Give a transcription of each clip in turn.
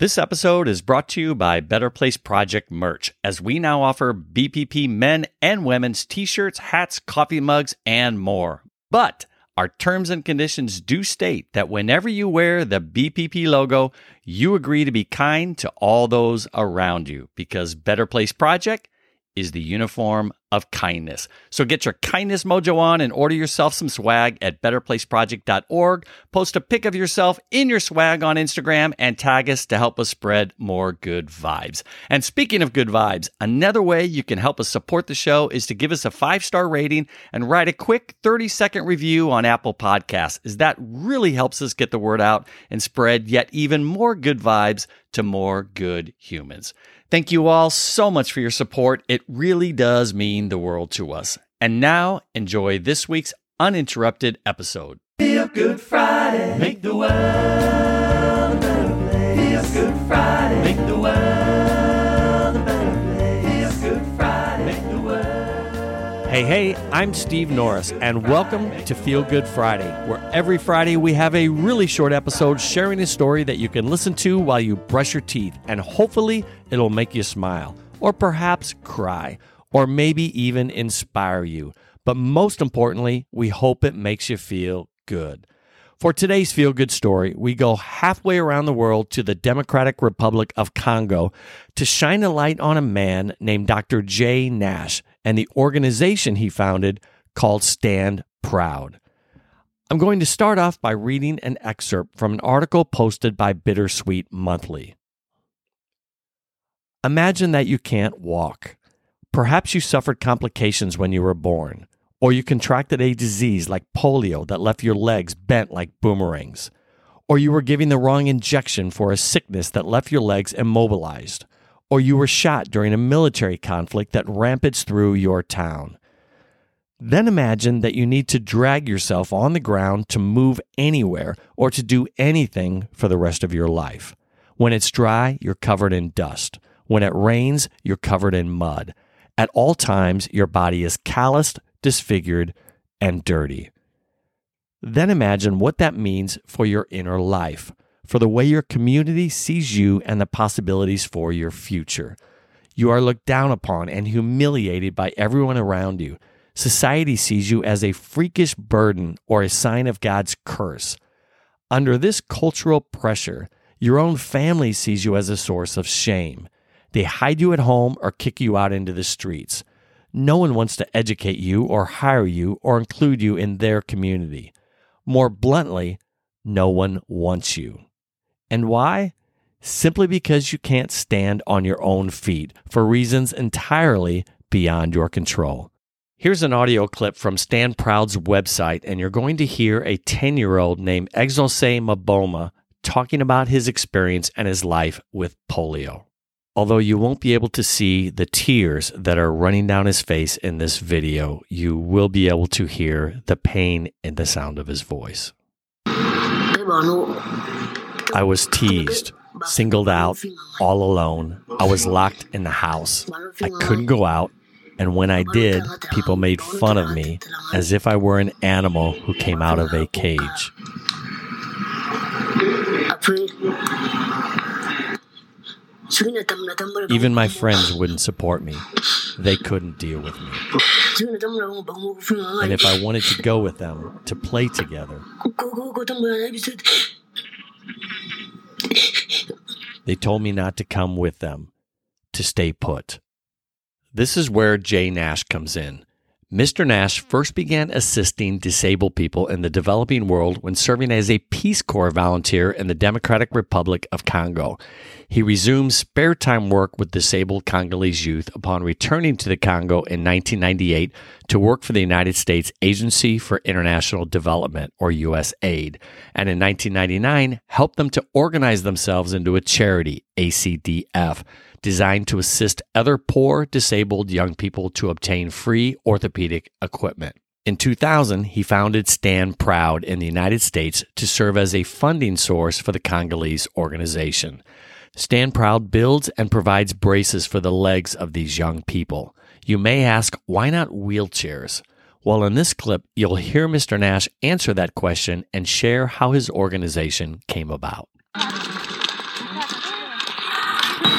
This episode is brought to you by Better Place Project merch, as we now offer BPP men and women's t shirts, hats, coffee mugs, and more. But our terms and conditions do state that whenever you wear the BPP logo, you agree to be kind to all those around you because Better Place Project is the uniform of kindness. So get your kindness mojo on and order yourself some swag at betterplaceproject.org. Post a pic of yourself in your swag on Instagram and tag us to help us spread more good vibes. And speaking of good vibes, another way you can help us support the show is to give us a five star rating and write a quick 30 second review on Apple Podcasts, as that really helps us get the word out and spread yet even more good vibes to more good humans. Thank you all so much for your support. It really does mean the world to us. And now, enjoy this week's uninterrupted episode. Feel Good Friday, make the world a better place. Feel Good Friday, Hey, hey, I'm Steve Norris, and welcome to Feel Good Friday, where every Friday we have a really short episode sharing a story that you can listen to while you brush your teeth, and hopefully it'll make you smile, or perhaps cry, or maybe even inspire you. But most importantly, we hope it makes you feel good. For today's feel good story, we go halfway around the world to the Democratic Republic of Congo to shine a light on a man named Dr. Jay Nash and the organization he founded called Stand Proud. I'm going to start off by reading an excerpt from an article posted by Bittersweet Monthly. Imagine that you can't walk. Perhaps you suffered complications when you were born, or you contracted a disease like polio that left your legs bent like boomerangs, or you were giving the wrong injection for a sickness that left your legs immobilized, or you were shot during a military conflict that rampaged through your town. Then imagine that you need to drag yourself on the ground to move anywhere or to do anything for the rest of your life. When it's dry, you're covered in dust. When it rains, you're covered in mud. At all times, your body is calloused, disfigured, and dirty. Then imagine what that means for your inner life, for the way your community sees you and the possibilities for your future. You are looked down upon and humiliated by everyone around you. Society sees you as a freakish burden or a sign of God's curse. Under this cultural pressure, your own family sees you as a source of shame. They hide you at home or kick you out into the streets. No one wants to educate you or hire you or include you in their community. More bluntly, no one wants you. And why? Simply because you can't stand on your own feet for reasons entirely beyond your control. Here's an audio clip from Stand Proud's website, and you're going to hear a 10 year old named Exose Maboma talking about his experience and his life with polio. Although you won't be able to see the tears that are running down his face in this video, you will be able to hear the pain in the sound of his voice. I was teased, singled out, all alone. I was locked in the house. I couldn't go out. And when I did, people made fun of me as if I were an animal who came out of a cage. Even my friends wouldn't support me. They couldn't deal with me. And if I wanted to go with them to play together, they told me not to come with them, to stay put. This is where Jay Nash comes in. Mr. Nash first began assisting disabled people in the developing world when serving as a Peace Corps volunteer in the Democratic Republic of Congo. He resumed spare time work with disabled Congolese youth upon returning to the Congo in 1998 to work for the United States Agency for International Development, or USAID, and in 1999 helped them to organize themselves into a charity, ACDF designed to assist other poor, disabled young people to obtain free orthopedic equipment. In 2000, he founded Stand Proud in the United States to serve as a funding source for the Congolese organization. Stand Proud builds and provides braces for the legs of these young people. You may ask, why not wheelchairs? Well, in this clip, you'll hear Mr. Nash answer that question and share how his organization came about.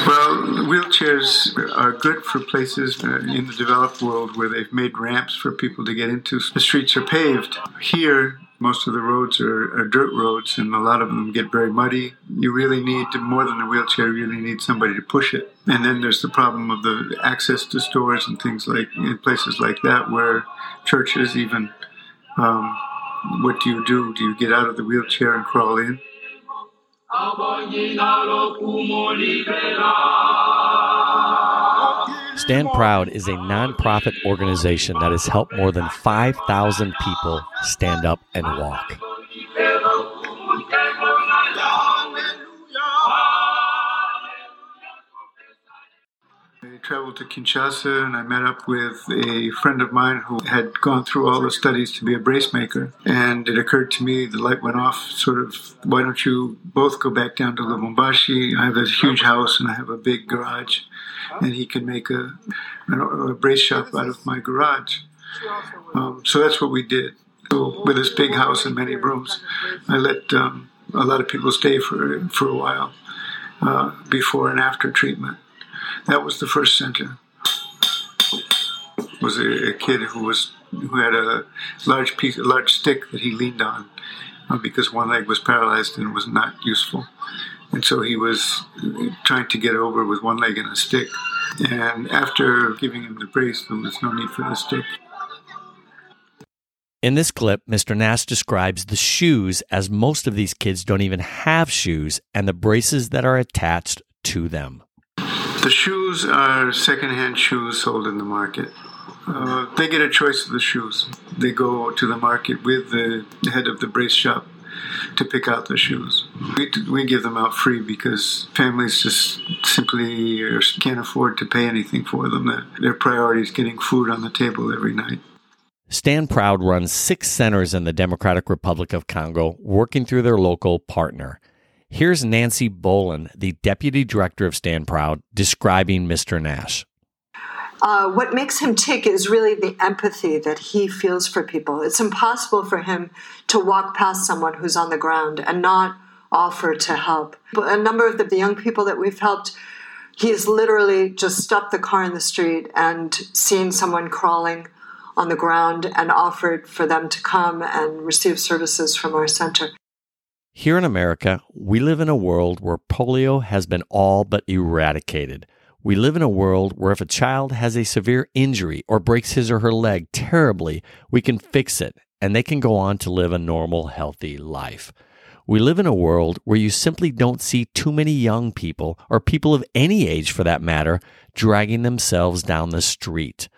Well, wheelchairs are good for places in the developed world where they've made ramps for people to get into. The streets are paved. Here, most of the roads are, are, dirt roads, and a lot of them get very muddy. You really need to, more than a wheelchair. You really need somebody to push it. And then there's the problem of the access to stores and things like in places like that, where churches even. Um, what do you do? Do you get out of the wheelchair and crawl in? Stand Proud is a nonprofit organization that has helped more than 5,000 people stand up and walk. I traveled to Kinshasa and I met up with a friend of mine who had gone through all the studies to be a brace maker. And it occurred to me, the light went off, sort of, why don't you both go back down to Lubumbashi? I have a huge house and I have a big garage, and he can make a, a brace shop out of my garage. Um, so that's what we did. So with this big house and many rooms, I let um, a lot of people stay for, for a while uh, before and after treatment. That was the first center. Was a, a, kid who was who had a large piece, a large stick that he leaned on uh, because one leg was paralyzed and was not useful, and so he was trying to get over with one leg and a stick. And after giving him the brace, there was no need for the stick. In this clip, Mr. Nash describes the shoes as most of these kids don't even have shoes and the braces that are attached to them. The shoes are secondhand shoes sold in the market. Uh, they get a choice of the shoes. They go to the market with the head of the brace shop to pick out the shoes. We, we give them out free because families just simply can't afford to pay anything for them. Their priority is getting food on the table every night. Stand Proud runs six centers in the Democratic Republic of Congo, working through their local partner. Here's Nancy Bolin, the deputy director of Stand Proud, describing Mr. Nash. Uh, what makes him tick is really the empathy that he feels for people. It's impossible for him to walk past someone who's on the ground and not offer to help. A number of the young people that we've helped, he has literally just stopped the car in the street and seen someone crawling on the ground and offered for them to come and receive services from our center. Here in America, we live in a world where polio has been all but eradicated. We live in a world where if a child has a severe injury or breaks his or her leg terribly, we can fix it and they can go on to live a normal, healthy life. We live in a world where you simply don't see too many young people, or people of any age for that matter, dragging themselves down the street.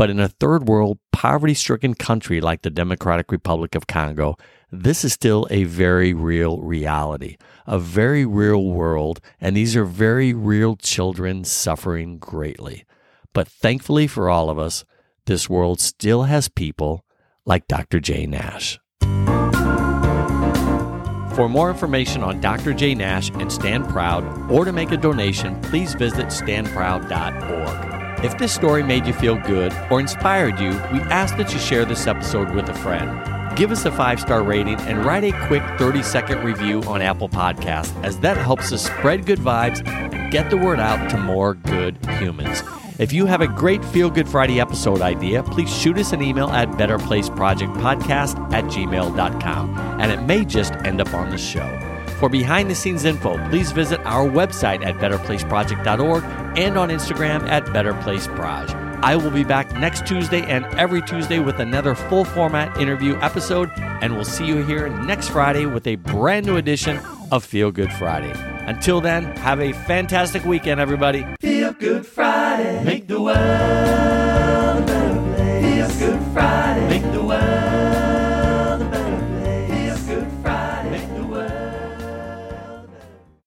But in a third world, poverty stricken country like the Democratic Republic of Congo, this is still a very real reality, a very real world, and these are very real children suffering greatly. But thankfully for all of us, this world still has people like Dr. J. Nash. For more information on Dr. J. Nash and Stand Proud, or to make a donation, please visit standproud.org. If this story made you feel good or inspired you, we ask that you share this episode with a friend give us a five star rating, and write a quick 30 second review on Apple Podcasts, as that helps us spread good vibes and get the word out to more good humans. If you have a great Feel Good Friday episode idea, please shoot us an email at betterplaceprojectpodcast at gmail.com, and it may just end up on the show. For behind the scenes info, please visit our website at betterplaceproject.org and on Instagram at betterplaceproj. I will be back next Tuesday and every Tuesday with another full format interview episode, and we'll see you here next Friday with a brand new edition of Feel Good Friday. Until then, have a fantastic weekend, everybody. Feel Good Friday. Make the world